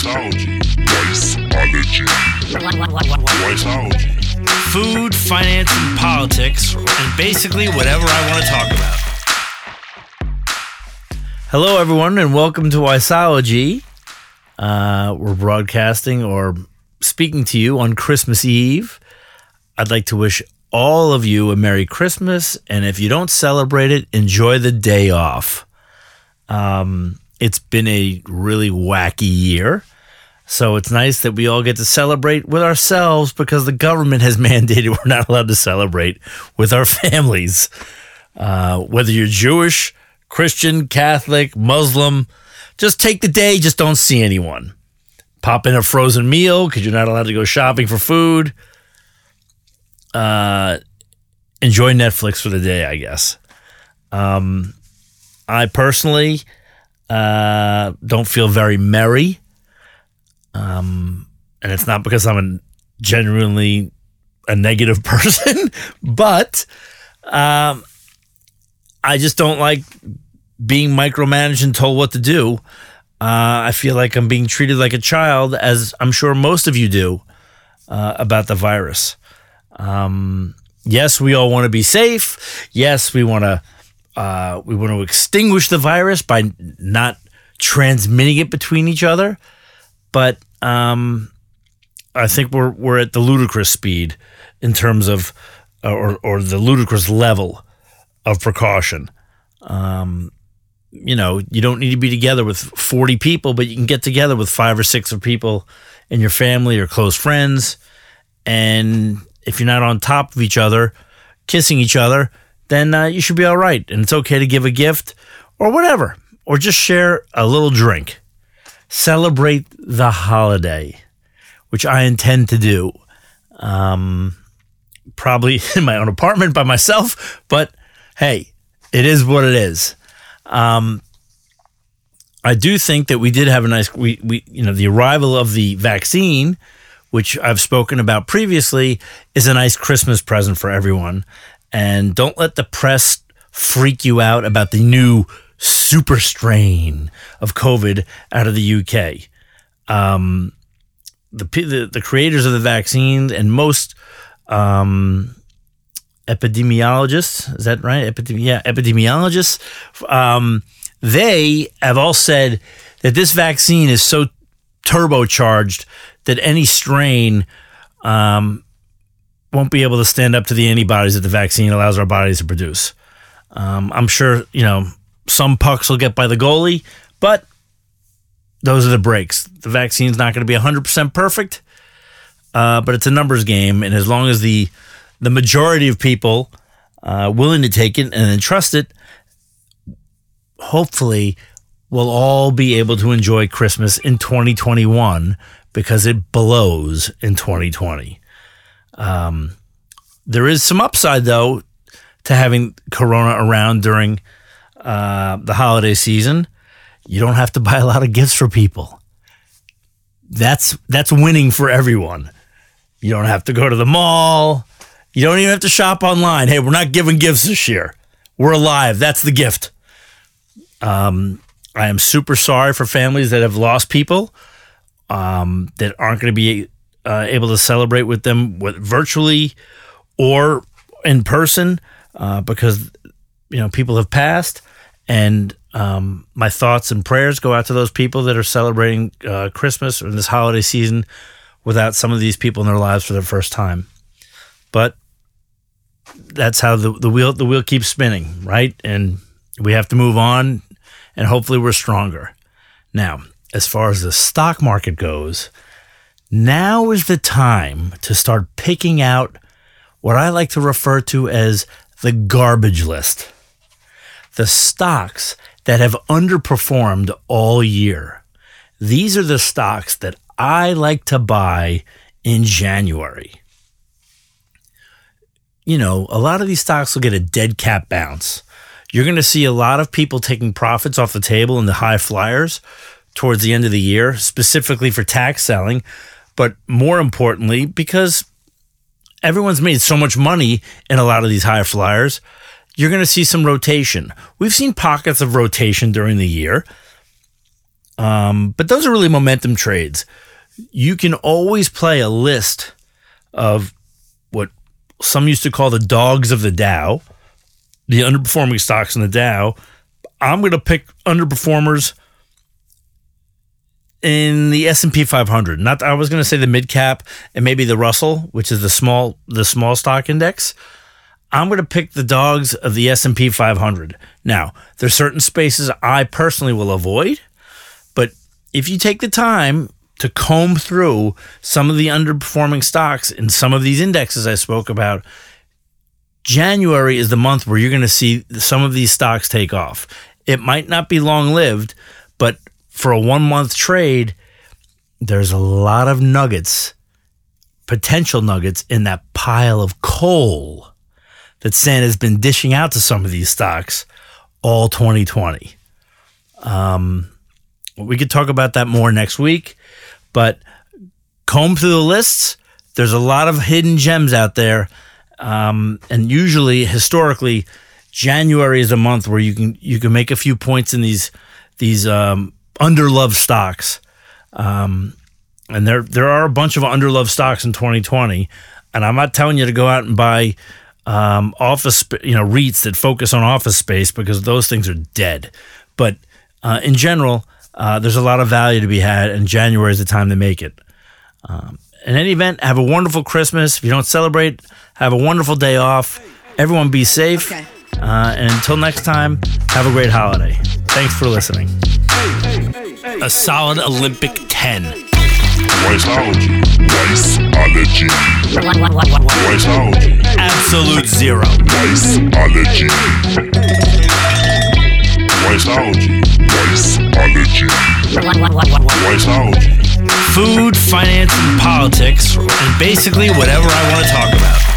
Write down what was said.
Wiseology. Food, finance, and politics, and basically whatever I want to talk about. Hello, everyone, and welcome to Wiseology. Uh, we're broadcasting or speaking to you on Christmas Eve. I'd like to wish all of you a Merry Christmas, and if you don't celebrate it, enjoy the day off. Um, it's been a really wacky year. So it's nice that we all get to celebrate with ourselves because the government has mandated we're not allowed to celebrate with our families. Uh, whether you're Jewish, Christian, Catholic, Muslim, just take the day, just don't see anyone. Pop in a frozen meal because you're not allowed to go shopping for food. Uh, enjoy Netflix for the day, I guess. Um, I personally don't feel very merry. Um, and it's not because I'm a genuinely a negative person, but um, I just don't like being micromanaged and told what to do. Uh, I feel like I'm being treated like a child, as I'm sure most of you do, uh, about the virus. Um, yes, we all want to be safe. Yes, we want to uh, we want to extinguish the virus by not transmitting it between each other. But um, I think we're we're at the ludicrous speed in terms of or or the ludicrous level of precaution. Um, you know, you don't need to be together with 40 people, but you can get together with five or six of people in your family or close friends. And if you're not on top of each other, kissing each other, then uh, you should be all right. And it's okay to give a gift or whatever, or just share a little drink. Celebrate the holiday, which I intend to do. Um, probably in my own apartment by myself, but hey, it is what it is. Um, I do think that we did have a nice we we you know the arrival of the vaccine, which I've spoken about previously, is a nice Christmas present for everyone. And don't let the press freak you out about the new super strain of COVID out of the UK. Um, the, the the creators of the vaccine and most um, epidemiologists. Is that right? Yeah, epidemiologists. Um, they have all said that this vaccine is so turbocharged that any strain um, won't be able to stand up to the antibodies that the vaccine allows our bodies to produce. Um, I'm sure you know some pucks will get by the goalie, but those are the breaks. The vaccine's not going to be 100% perfect, uh, but it's a numbers game, and as long as the the majority of people uh, willing to take it and then trust it, hopefully we'll all be able to enjoy Christmas in 2021 because it blows in 2020. Um, there is some upside though to having Corona around during uh, the holiday season. You don't have to buy a lot of gifts for people. That's that's winning for everyone. You don't have to go to the mall. You don't even have to shop online. Hey, we're not giving gifts this year. We're alive. That's the gift. Um, I am super sorry for families that have lost people um, that aren't going to be uh, able to celebrate with them with virtually or in person uh, because you know people have passed and um, my thoughts and prayers go out to those people that are celebrating uh, Christmas or this holiday season without some of these people in their lives for the first time. But that's how the, the wheel the wheel keeps spinning, right? And we have to move on, and hopefully we're stronger. Now, as far as the stock market goes, now is the time to start picking out what I like to refer to as the garbage list. The stocks that have underperformed all year. These are the stocks that I like to buy in January. You know, a lot of these stocks will get a dead cat bounce. You're going to see a lot of people taking profits off the table in the high flyers towards the end of the year, specifically for tax selling, but more importantly, because everyone's made so much money in a lot of these high flyers, you're going to see some rotation. We've seen pockets of rotation during the year. Um, but those are really momentum trades. You can always play a list of what some used to call the dogs of the Dow, the underperforming stocks in the Dow. I'm going to pick underperformers in the S&P 500. Not I was going to say the mid cap and maybe the Russell, which is the small the small stock index. I'm going to pick the dogs of the S&P 500. Now, there's certain spaces I personally will avoid, but if you take the time to comb through some of the underperforming stocks in some of these indexes I spoke about, January is the month where you're going to see some of these stocks take off. It might not be long lived, but for a one month trade, there's a lot of nuggets, potential nuggets in that pile of coal that Santa's been dishing out to some of these stocks all 2020. Um, we could talk about that more next week, but comb through the lists. There's a lot of hidden gems out there. Um, and usually, historically, January is a month where you can you can make a few points in these these um, underloved stocks. Um, and there there are a bunch of underloved stocks in 2020. And I'm not telling you to go out and buy um, office, you know, REITs that focus on office space because those things are dead. But uh, in general, uh, there's a lot of value to be had, and January is the time to make it. Um, in any event, have a wonderful Christmas. If you don't celebrate, have a wonderful day off. Everyone be safe. Okay. Uh, and until next time, have a great holiday. Thanks for listening. A solid Olympic 10. Wiseology. Wiseology. Wiseology. Absolute zero. Wiseology. Wiseology. Wiseology. Wiseology. Food, finance, and politics, and basically whatever I want to talk about.